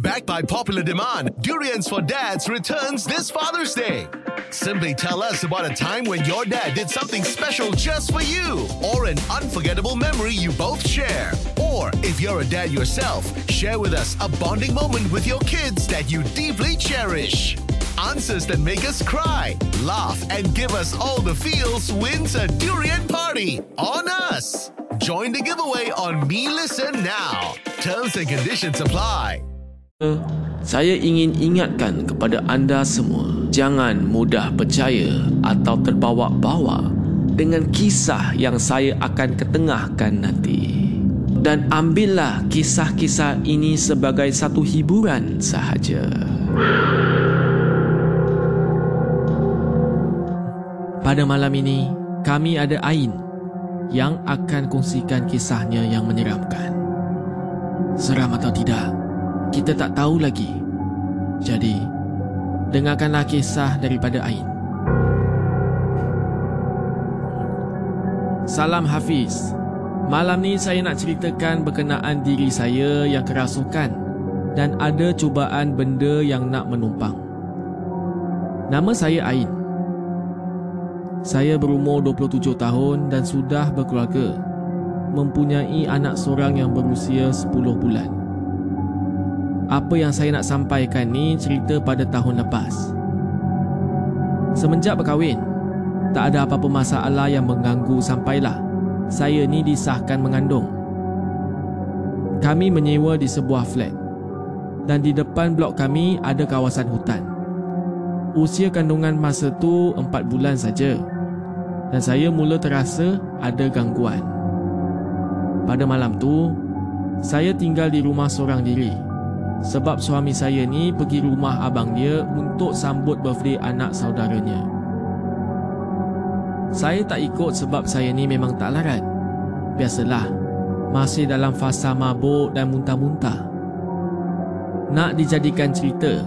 Backed by popular demand, Durians for Dads returns this Father's Day. Simply tell us about a time when your dad did something special just for you, or an unforgettable memory you both share. Or if you're a dad yourself, share with us a bonding moment with your kids that you deeply cherish. Answers that make us cry, laugh, and give us all the feels wins a durian party on us. Join the giveaway on Me Listen Now. Terms and conditions apply. Saya ingin ingatkan kepada anda semua Jangan mudah percaya atau terbawa-bawa Dengan kisah yang saya akan ketengahkan nanti Dan ambillah kisah-kisah ini sebagai satu hiburan sahaja Pada malam ini, kami ada Ain Yang akan kongsikan kisahnya yang menyeramkan Seram atau tidak? Kita tak tahu lagi. Jadi, dengarkanlah kisah daripada Ain. Salam Hafiz. Malam ni saya nak ceritakan berkenaan diri saya yang kerasukan dan ada cubaan benda yang nak menumpang. Nama saya Ain. Saya berumur 27 tahun dan sudah berkeluarga. Mempunyai anak seorang yang berusia 10 bulan. Apa yang saya nak sampaikan ni cerita pada tahun lepas. Semenjak berkahwin, tak ada apa-apa masalah yang mengganggu sampailah saya ni disahkan mengandung. Kami menyewa di sebuah flat dan di depan blok kami ada kawasan hutan. Usia kandungan masa tu 4 bulan saja dan saya mula terasa ada gangguan. Pada malam tu, saya tinggal di rumah seorang diri sebab suami saya ni pergi rumah abang dia untuk sambut birthday anak saudaranya. Saya tak ikut sebab saya ni memang tak larat. Biasalah, masih dalam fasa mabuk dan muntah-muntah. Nak dijadikan cerita,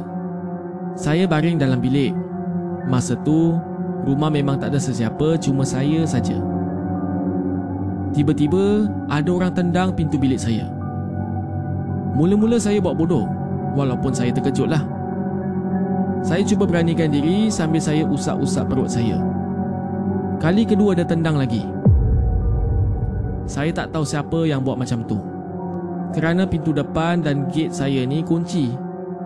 saya baring dalam bilik. Masa tu, rumah memang tak ada sesiapa, cuma saya saja. Tiba-tiba, ada orang tendang pintu bilik saya. Mula-mula saya buat bodoh Walaupun saya terkejut lah. Saya cuba beranikan diri sambil saya usap-usap perut saya. Kali kedua ada tendang lagi. Saya tak tahu siapa yang buat macam tu. Kerana pintu depan dan gate saya ni kunci.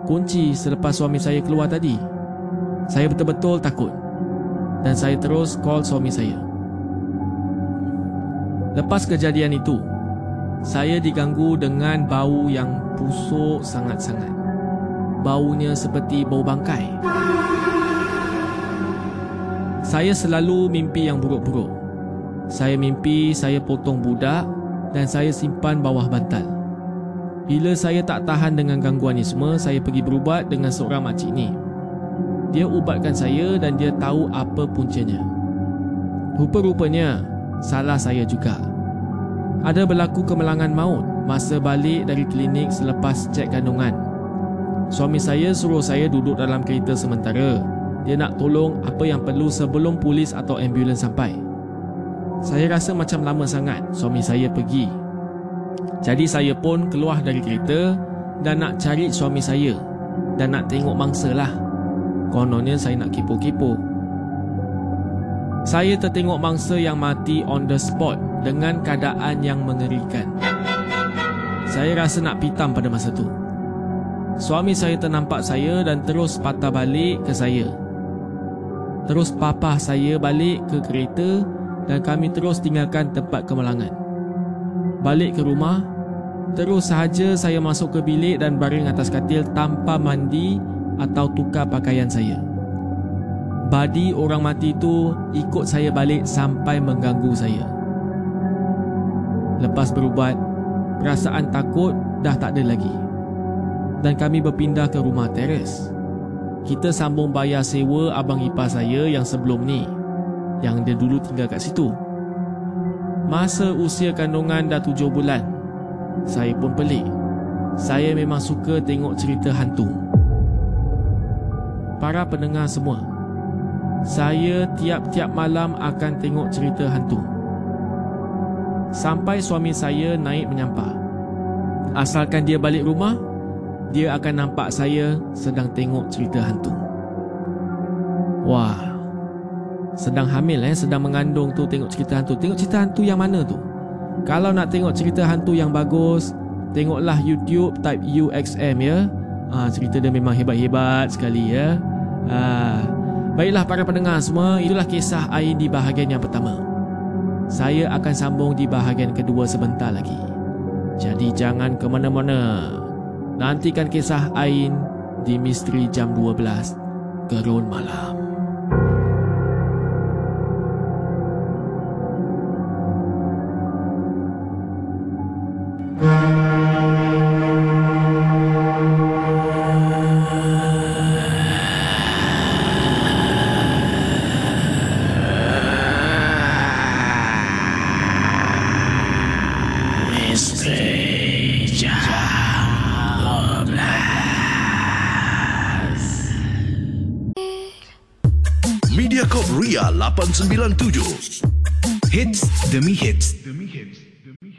Kunci selepas suami saya keluar tadi. Saya betul-betul takut. Dan saya terus call suami saya. Lepas kejadian itu saya diganggu dengan bau yang busuk sangat-sangat. Baunya seperti bau bangkai. Saya selalu mimpi yang buruk-buruk. Saya mimpi saya potong budak dan saya simpan bawah bantal. Bila saya tak tahan dengan gangguan ini semua, saya pergi berubat dengan seorang makcik ni. Dia ubatkan saya dan dia tahu apa puncanya. Rupa-rupanya, salah saya juga ada berlaku kemelangan maut masa balik dari klinik selepas cek kandungan. Suami saya suruh saya duduk dalam kereta sementara. Dia nak tolong apa yang perlu sebelum polis atau ambulans sampai. Saya rasa macam lama sangat suami saya pergi. Jadi saya pun keluar dari kereta dan nak cari suami saya dan nak tengok mangsa lah. Kononnya saya nak kipu-kipu. Saya tertengok mangsa yang mati on the spot dengan keadaan yang mengerikan. Saya rasa nak pitam pada masa tu. Suami saya ternampak saya dan terus patah balik ke saya. Terus papa saya balik ke kereta dan kami terus tinggalkan tempat kemalangan. Balik ke rumah, terus sahaja saya masuk ke bilik dan baring atas katil tanpa mandi atau tukar pakaian saya. Badi orang mati itu ikut saya balik sampai mengganggu saya. Lepas berubat, perasaan takut dah tak ada lagi. Dan kami berpindah ke rumah teres. Kita sambung bayar sewa abang ipar saya yang sebelum ni. Yang dia dulu tinggal kat situ. Masa usia kandungan dah tujuh bulan, saya pun pelik. Saya memang suka tengok cerita hantu. Para pendengar semua, saya tiap-tiap malam akan tengok cerita hantu sampai suami saya naik menyampah. Asalkan dia balik rumah, dia akan nampak saya sedang tengok cerita hantu. Wah, sedang hamil eh, sedang mengandung tu tengok cerita hantu. Tengok cerita hantu yang mana tu? Kalau nak tengok cerita hantu yang bagus, tengoklah YouTube type UXM ya. Ah, cerita dia memang hebat-hebat sekali ya. Ah, baiklah para pendengar semua, itulah kisah Ain di bahagian yang pertama. Saya akan sambung di bahagian kedua sebentar lagi. Jadi jangan ke mana-mana. Nantikan kisah Ain di Misteri Jam 12 Gerun Malam.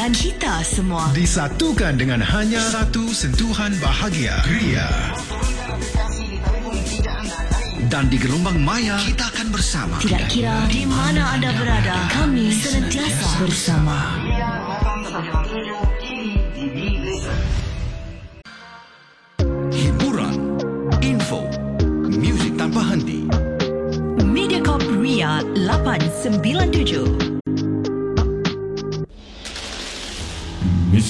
dan kita semua. Disatukan dengan hanya satu sentuhan bahagia Ria Dan di gelombang maya kita akan bersama. Tidak kira di mana anda berada, kami senantiasa bersama. Hiburan, info, muzik tanpa henti. Mediacorp Ria 897.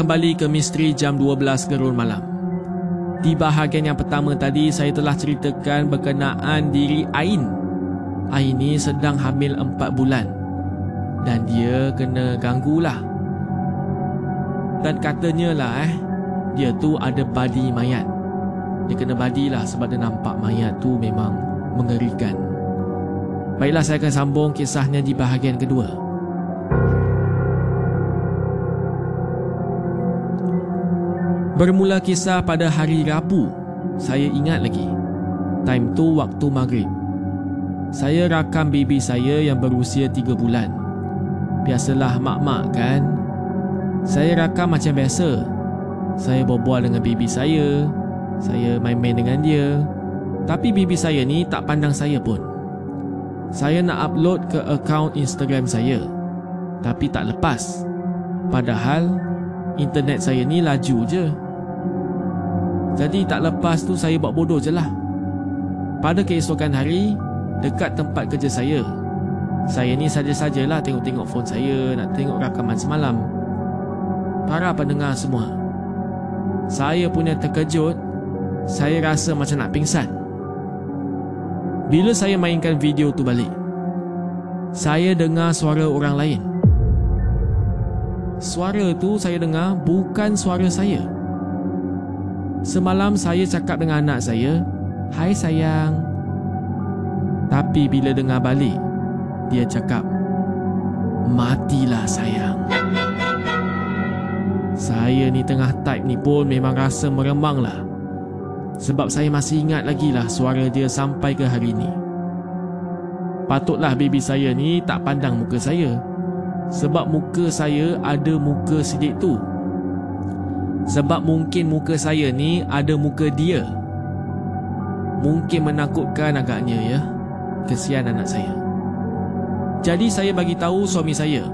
kembali ke Misteri Jam 12 Gerun Malam. Di bahagian yang pertama tadi saya telah ceritakan berkenaan diri Ain. Ain ni sedang hamil 4 bulan. Dan dia kena ganggu lah Dan katanya lah eh Dia tu ada badi mayat. Dia kena badi lah sebab dia nampak mayat tu memang mengerikan. Baiklah saya akan sambung kisahnya di bahagian kedua. Bermula kisah pada hari Rabu. Saya ingat lagi. Time tu waktu maghrib. Saya rakam baby saya yang berusia 3 bulan. Biasalah mak-mak kan. Saya rakam macam biasa. Saya berbual dengan baby saya. Saya main-main dengan dia. Tapi bibi saya ni tak pandang saya pun. Saya nak upload ke akaun Instagram saya. Tapi tak lepas. Padahal internet saya ni laju je. Jadi tak lepas tu saya buat bodoh je lah. Pada keesokan hari, dekat tempat kerja saya, Saya ni saja-sajalah tengok-tengok phone saya nak tengok rakaman semalam. Para pendengar semua. Saya punya terkejut. Saya rasa macam nak pingsan. Bila saya mainkan video tu balik, saya dengar suara orang lain. Suara tu saya dengar bukan suara saya. Semalam saya cakap dengan anak saya, "Hai sayang." Tapi bila dengar balik, dia cakap, "Matilah sayang." Saya ni tengah type ni pun memang rasa meremang lah. Sebab saya masih ingat lagi lah suara dia sampai ke hari ni. Patutlah baby saya ni tak pandang muka saya. Sebab muka saya ada muka sidik tu. Sebab mungkin muka saya ni ada muka dia. Mungkin menakutkan agaknya ya. Kesian anak saya. Jadi saya bagi tahu suami saya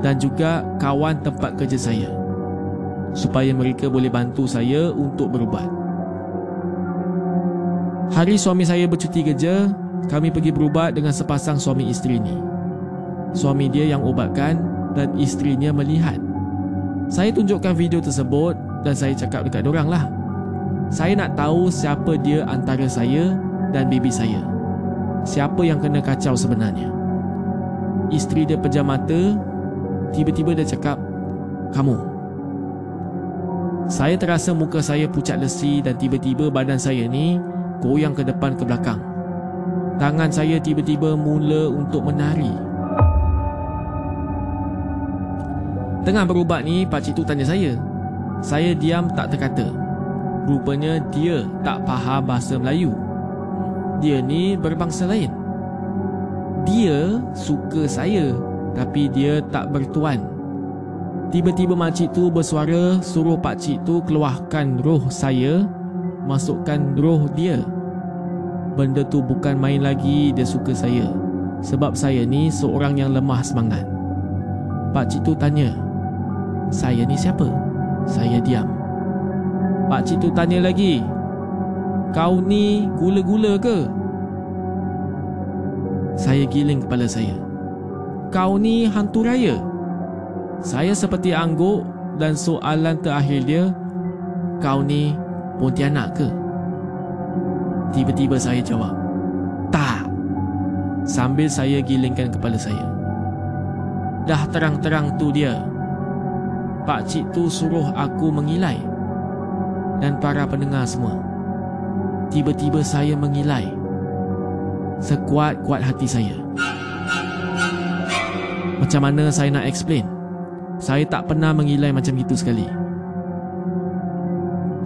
dan juga kawan tempat kerja saya supaya mereka boleh bantu saya untuk berubat. Hari suami saya bercuti kerja, kami pergi berubat dengan sepasang suami isteri ni. Suami dia yang ubatkan dan isterinya melihat. Saya tunjukkan video tersebut dan saya cakap dekat orang lah. Saya nak tahu siapa dia antara saya dan baby saya. Siapa yang kena kacau sebenarnya. Isteri dia pejam mata, tiba-tiba dia cakap, "Kamu." Saya terasa muka saya pucat lesi dan tiba-tiba badan saya ni goyang ke depan ke belakang. Tangan saya tiba-tiba mula untuk menari. Tengah berubat ni, pakcik tu tanya saya. Saya diam tak terkata. Rupanya dia tak faham bahasa Melayu. Dia ni berbangsa lain. Dia suka saya tapi dia tak bertuan. Tiba-tiba makcik tu bersuara suruh pakcik tu keluarkan roh saya masukkan roh dia. Benda tu bukan main lagi dia suka saya. Sebab saya ni seorang yang lemah semangat. Pak cik tu tanya, saya ni siapa? Saya diam. Pak cik tu tanya lagi, kau ni gula-gula ke? Saya giling kepala saya. Kau ni hantu raya? Saya seperti angguk dan soalan terakhir dia, kau ni Pontianak ke? Tiba-tiba saya jawab, tak. Sambil saya gilingkan kepala saya. Dah terang-terang tu dia. Pak cik tu suruh aku mengilai. Dan para pendengar semua. Tiba-tiba saya mengilai. Sekuat-kuat hati saya. Macam mana saya nak explain? Saya tak pernah mengilai macam itu sekali.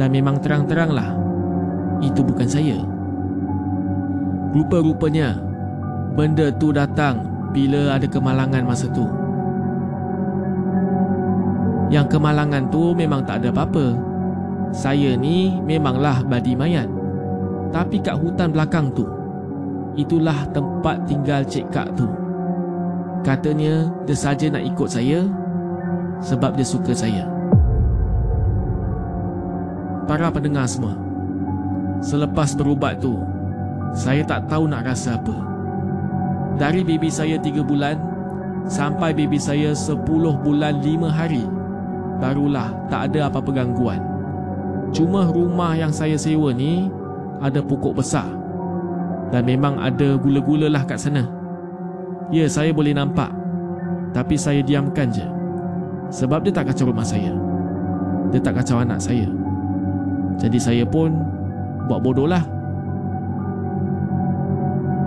Dan memang terang-teranglah Itu bukan saya Rupa-rupanya Benda tu datang Bila ada kemalangan masa tu Yang kemalangan tu memang tak ada apa-apa Saya ni memanglah badi mayat Tapi kat hutan belakang tu Itulah tempat tinggal Cik Kak tu Katanya dia saja nak ikut saya Sebab dia suka saya para pendengar semua. Selepas berubat tu, saya tak tahu nak rasa apa. Dari baby saya 3 bulan sampai baby saya 10 bulan 5 hari, barulah tak ada apa-apa gangguan. Cuma rumah yang saya sewa ni ada pokok besar dan memang ada gula-gula lah kat sana. Ya, saya boleh nampak. Tapi saya diamkan je. Sebab dia tak kacau rumah saya. Dia tak kacau anak saya. Jadi saya pun buat bodoh lah.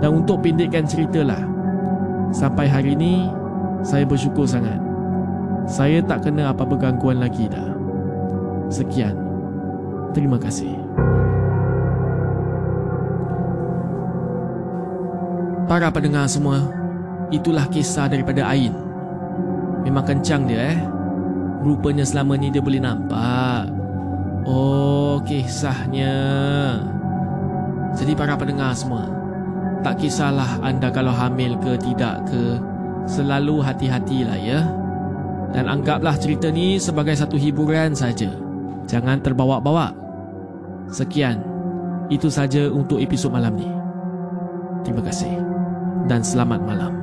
Dan untuk pendekkan cerita lah, sampai hari ini saya bersyukur sangat. Saya tak kena apa-apa gangguan lagi dah. Sekian. Terima kasih. Para pendengar semua, itulah kisah daripada Ain. Memang kencang dia eh. Rupanya selama ni dia boleh nampak Oh, kisahnya. Jadi para pendengar semua, tak kisahlah anda kalau hamil ke tidak ke, selalu hati-hatilah ya dan anggaplah cerita ni sebagai satu hiburan saja. Jangan terbawa-bawa. Sekian. Itu saja untuk episod malam ni. Terima kasih dan selamat malam.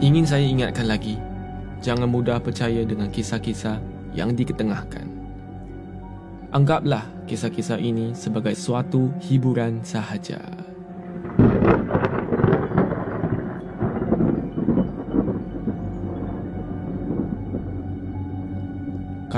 Ingin saya ingatkan lagi, jangan mudah percaya dengan kisah-kisah yang diketengahkan. Anggaplah kisah-kisah ini sebagai suatu hiburan sahaja.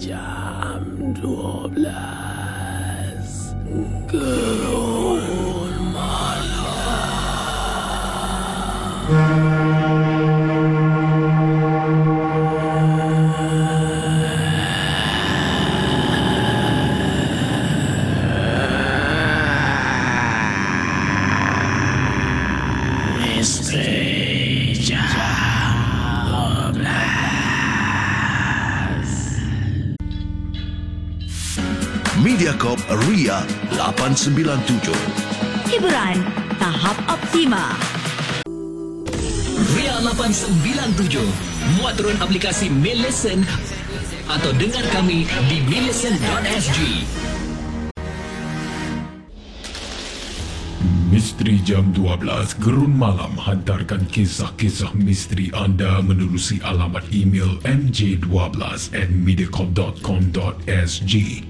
Jam 12 Gerun Mediacorp 897. Hiburan tahap optima. Ria 897 Muat turun aplikasi Mail Listen Atau dengar kami di maillisten.sg Misteri Jam 12 Gerun Malam hantarkan kisah-kisah misteri anda menerusi alamat email mj12 at mediacorp.com.sg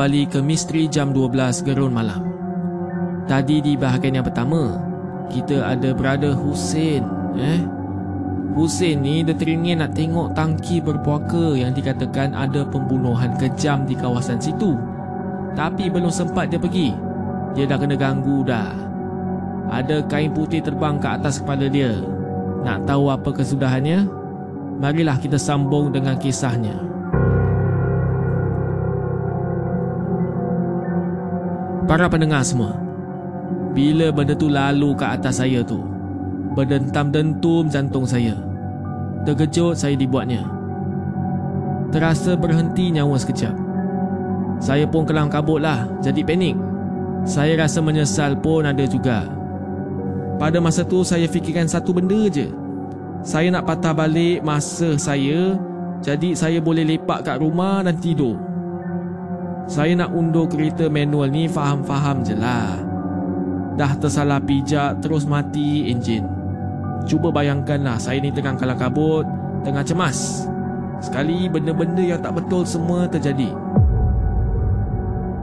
kembali ke Misteri Jam 12 Gerun Malam Tadi di bahagian yang pertama Kita ada brother Hussein eh? Hussein ni dia teringin nak tengok tangki berpuaka yang dikatakan ada pembunuhan kejam di kawasan situ. Tapi belum sempat dia pergi. Dia dah kena ganggu dah. Ada kain putih terbang ke atas kepala dia. Nak tahu apa kesudahannya? Marilah kita sambung dengan kisahnya. Para pendengar semua, bila benda tu lalu ke atas saya tu, berdentam-dentum jantung saya. Terkejut saya dibuatnya. Terasa berhenti nyawa sekejap. Saya pun kelang kabut lah, jadi panik. Saya rasa menyesal pun ada juga. Pada masa tu saya fikirkan satu benda je. Saya nak patah balik masa saya jadi saya boleh lepak kat rumah dan tidur. Saya nak undur kereta manual ni faham-faham je lah. Dah tersalah pijak terus mati enjin. Cuba bayangkanlah saya ni tengah kalah kabut, tengah cemas. Sekali benda-benda yang tak betul semua terjadi.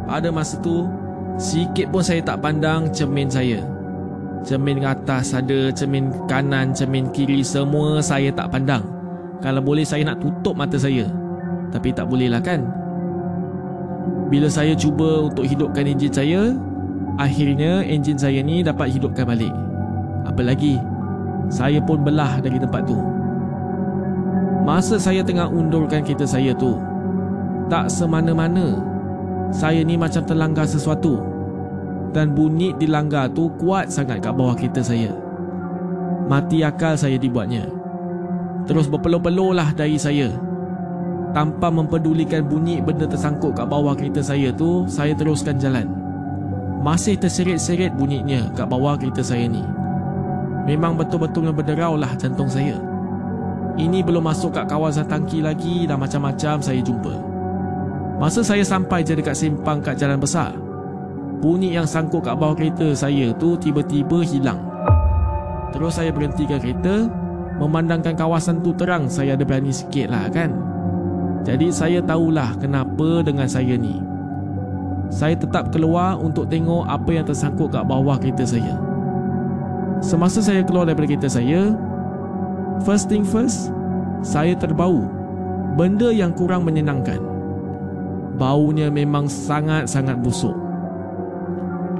Pada masa tu, sikit pun saya tak pandang cermin saya. Cermin atas ada, cermin kanan, cermin kiri semua saya tak pandang. Kalau boleh saya nak tutup mata saya. Tapi tak boleh lah kan? Bila saya cuba untuk hidupkan enjin saya, akhirnya enjin saya ni dapat hidupkan balik. Apa lagi? Saya pun belah dari tempat tu. Masa saya tengah undurkan kereta saya tu, tak semana-mana saya ni macam terlanggar sesuatu dan bunyi dilanggar tu kuat sangat kat bawah kereta saya. Mati akal saya dibuatnya. Terus berpeluh-peluh lah dari saya. Tanpa mempedulikan bunyi benda tersangkut kat bawah kereta saya tu, saya teruskan jalan. Masih terseret-seret bunyinya kat bawah kereta saya ni. Memang betul-betul berderau lah jantung saya. Ini belum masuk kat kawasan tangki lagi dan macam-macam saya jumpa. Masa saya sampai je dekat simpang kat jalan besar, bunyi yang sangkut kat bawah kereta saya tu tiba-tiba hilang. Terus saya berhentikan kereta Memandangkan kawasan tu terang Saya ada berani sikit lah kan Jadi saya tahulah Kenapa dengan saya ni. Saya tetap keluar Untuk tengok apa yang tersangkut Kat bawah kereta saya. Semasa saya keluar daripada kereta saya First thing first Saya terbau. Benda yang kurang menyenangkan. Baunya memang sangat-sangat busuk.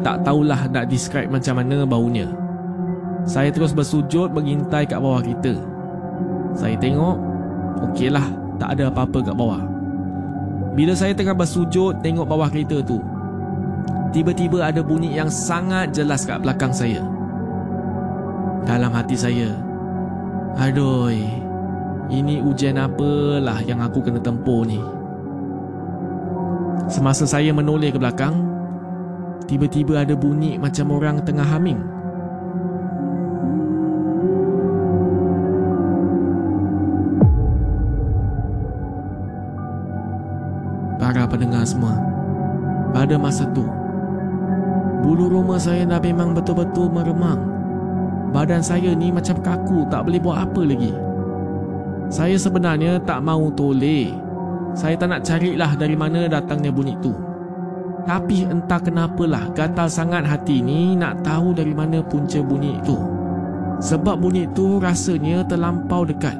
Tak tahulah nak describe macam mana baunya. Saya terus bersujud mengintai kat bawah kereta. Saya tengok Okeylah tak ada apa-apa kat bawah. Bila saya tengah bersujud tengok bawah kereta tu Tiba-tiba ada bunyi yang sangat jelas kat belakang saya. Dalam hati saya Aduh Ini ujian apalah yang aku kena tempuh ni? Semasa saya menoleh ke belakang Tiba-tiba ada bunyi macam orang tengah haming pendengar semua. Pada masa tu Bulu rumah saya dah memang betul-betul meremang. Badan saya ni macam kaku tak boleh buat apa lagi. Saya sebenarnya tak mau toleh. Saya tak nak carilah dari mana datangnya bunyi tu. Tapi entah kenapalah gatal sangat hati ni nak tahu dari mana punca bunyi itu Sebab bunyi itu rasanya terlampau dekat.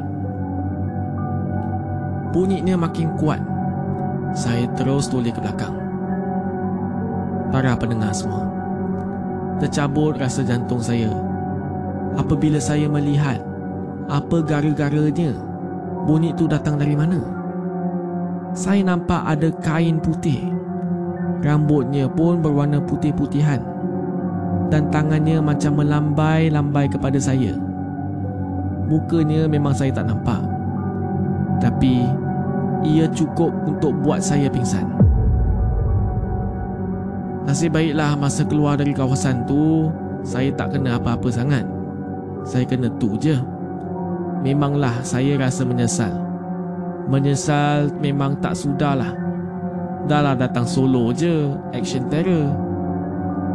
Bunyinya makin kuat Saya terus toleh ke belakang Para pendengar semua Tercabut rasa jantung saya apabila saya melihat apa gara-garanya bunyi itu datang dari mana. Saya nampak ada kain putih. Rambutnya pun berwarna putih-putihan. Dan tangannya macam melambai-lambai kepada saya. Mukanya memang saya tak nampak. Tapi ia cukup untuk buat saya pingsan. Nasib baiklah masa keluar dari kawasan tu, saya tak kena apa-apa sangat. Saya kena tu je. Memanglah saya rasa menyesal. Menyesal memang tak sudahlah. Dah lah datang solo je Action terror.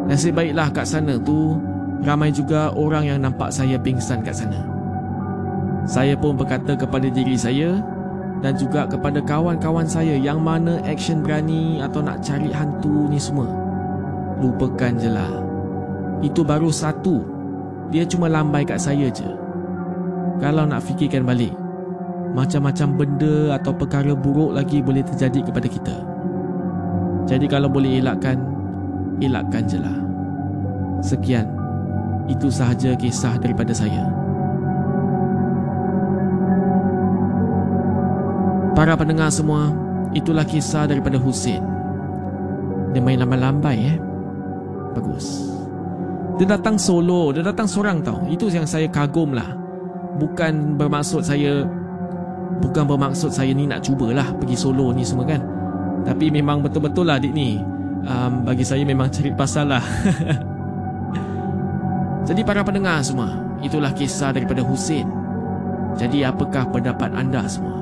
Nasib baiklah kat sana tu Ramai juga orang yang nampak saya pingsan kat sana. Saya pun berkata kepada diri saya Dan juga kepada kawan-kawan saya Yang mana action berani Atau nak cari hantu ni semua. Lupakan je lah. Itu baru satu. Dia cuma lambai kat saya je. Kalau nak fikirkan balik Macam-macam benda atau perkara buruk lagi boleh terjadi kepada kita. Jadi kalau boleh elakkan Elakkan je lah. Sekian. Itu sahaja kisah daripada saya Para pendengar semua Itulah kisah daripada Husin. Dia main lambai-lambai eh? Bagus. Dia datang solo Dia datang seorang tau. Itu yang saya kagum lah Bukan bermaksud saya Bukan bermaksud saya ni nak cubalah Pergi solo ni semua kan. Tapi memang betul-betul lah adik ni. Um, Bagi saya memang cari pasal lah. Jadi para pendengar semua Itulah kisah daripada Husin. Jadi apakah pendapat anda semua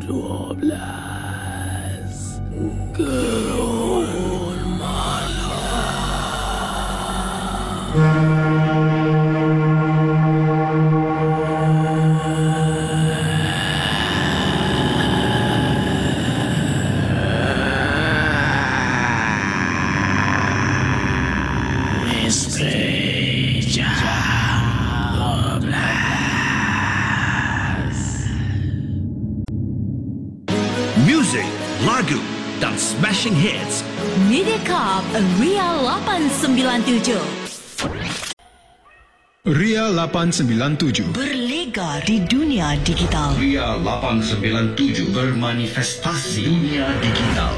12 Gerun Malam. Music, lagu dan smashing hits. Mediacorp Ria 897 Ria 897 Berlega di dunia digital Ria 897 bermanifestasi dunia digital.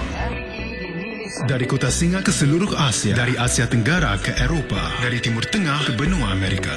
Dari kota Singa ke seluruh Asia Dari Asia Tenggara ke Eropah Dari Timur Tengah ke benua Amerika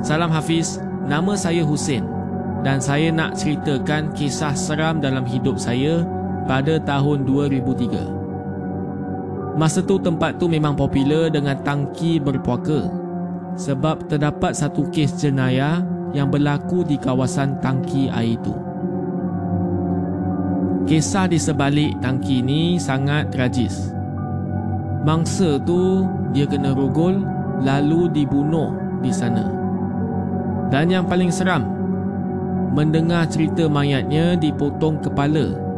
Salam Hafiz, nama saya Husin dan saya nak ceritakan kisah seram dalam hidup saya pada tahun 2003. Masa tu tempat tu memang popular dengan tangki berpuaka sebab terdapat satu kes jenayah yang berlaku di kawasan tangki air itu. Kisah di sebalik tangki ini sangat tragis. Mangsa tu dia kena rogol lalu dibunuh di sana. Dan yang paling seram, mendengar cerita mayatnya dipotong kepala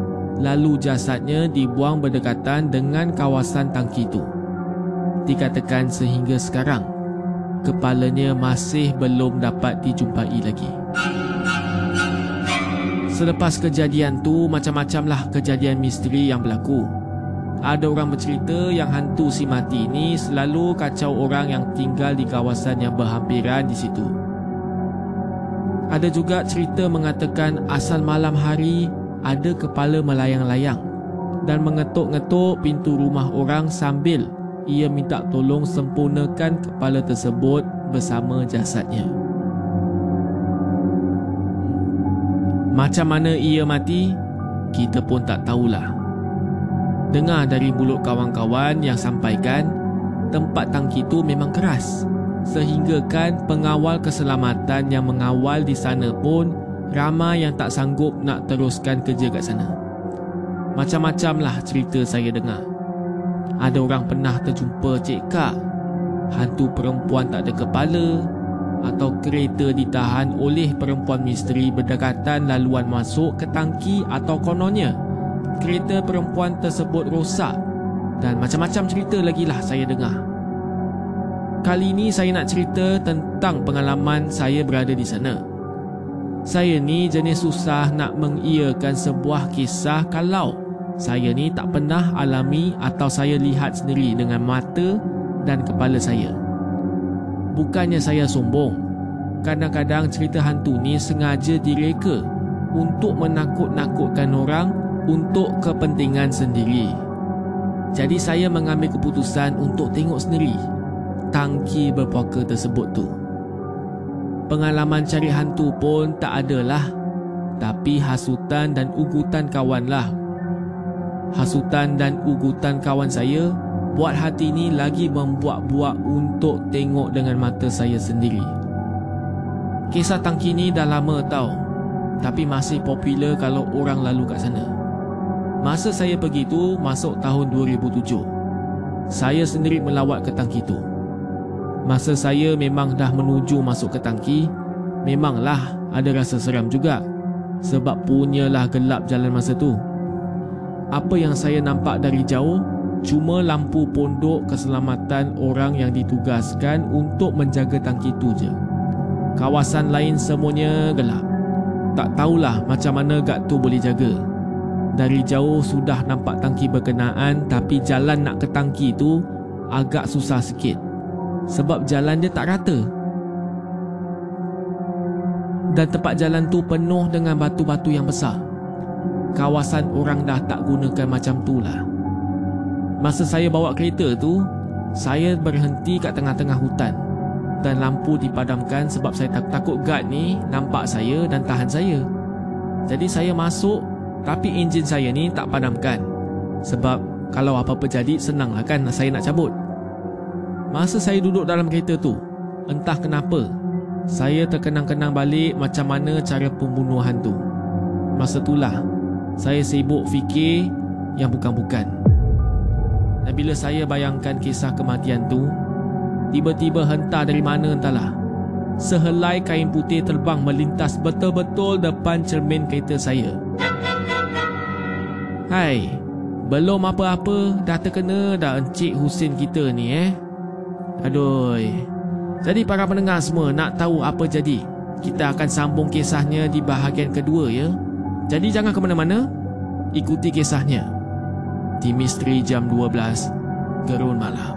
lalu jasadnya dibuang berdekatan dengan kawasan tangki itu. Dikatakan sehingga sekarang, kepalanya masih belum dapat dijumpai lagi. Selepas kejadian tu macam-macamlah kejadian misteri yang berlaku. Ada orang bercerita yang hantu si mati ini selalu kacau orang yang tinggal di kawasan yang berhampiran di situ. Ada juga cerita mengatakan asal malam hari ada kepala melayang-layang dan mengetuk-ngetuk pintu rumah orang sambil ia minta tolong sempurnakan kepala tersebut bersama jasadnya. Macam mana ia mati, kita pun tak tahulah. Dengar dari mulut kawan-kawan yang sampaikan, tempat tangki itu memang keras. Sehingga kan pengawal keselamatan yang mengawal di sana pun ramai yang tak sanggup nak teruskan kerja kat sana. Macam-macam lah cerita saya dengar. Ada orang pernah terjumpa Cik Kak, hantu perempuan tak ada kepala, atau kereta ditahan oleh perempuan misteri berdekatan laluan masuk ke tangki atau kononnya kereta perempuan tersebut rosak dan macam-macam cerita lagi lah saya dengar. Kali ini saya nak cerita tentang pengalaman saya berada di sana. Saya ni jenis susah nak mengiyakan sebuah kisah kalau saya ni tak pernah alami atau saya lihat sendiri dengan mata dan kepala saya. Bukannya saya sombong. Kadang-kadang cerita hantu ni sengaja direka untuk menakut-nakutkan orang untuk kepentingan sendiri. Jadi saya mengambil keputusan untuk tengok sendiri tangki berpuaka tersebut tu. Pengalaman cari hantu pun tak adalah tapi hasutan dan ugutan kawanlah. Hasutan dan ugutan kawan saya buat hati ni lagi membuat-buat untuk tengok dengan mata saya sendiri. Kisah tangki ni dah lama tau, tapi masih popular kalau orang lalu kat sana. Masa saya pergi tu masuk tahun 2007. Saya sendiri melawat ke tangki tu. Masa saya memang dah menuju masuk ke tangki, memanglah ada rasa seram juga. Sebab punyalah gelap jalan masa tu. Apa yang saya nampak dari jauh cuma lampu pondok keselamatan orang yang ditugaskan untuk menjaga tangki itu je. Kawasan lain semuanya gelap. Tak tahulah macam mana gad tu boleh jaga. Dari jauh sudah nampak tangki berkenaan tapi jalan nak ke tangki tu agak susah sikit. Sebab jalan dia tak rata. Dan tempat jalan tu penuh dengan batu-batu yang besar. Kawasan orang dah tak gunakan macam tu lah. Masa saya bawa kereta tu, saya berhenti kat tengah-tengah hutan dan lampu dipadamkan sebab saya tak takut guard ni nampak saya dan tahan saya. Jadi saya masuk tapi enjin saya ni tak padamkan. Sebab kalau apa-apa jadi senanglah kan saya nak cabut. Masa saya duduk dalam kereta tu, entah kenapa, saya terkenang-kenang balik macam mana cara pembunuhan tu. Masa itulah, saya sibuk fikir yang bukan-bukan. Dan bila saya bayangkan kisah kematian tu, tiba-tiba hentar dari mana entahlah. Sehelai kain putih terbang melintas betul-betul depan cermin kereta saya. Hai, belum apa-apa dah terkena dah Encik Husin kita ni eh. Aduh. Jadi para pendengar semua nak tahu apa jadi? Kita akan sambung kisahnya di bahagian kedua ya. Jadi jangan ke mana-mana. Ikuti kisahnya di Misteri Jam 12 Gerun Malam.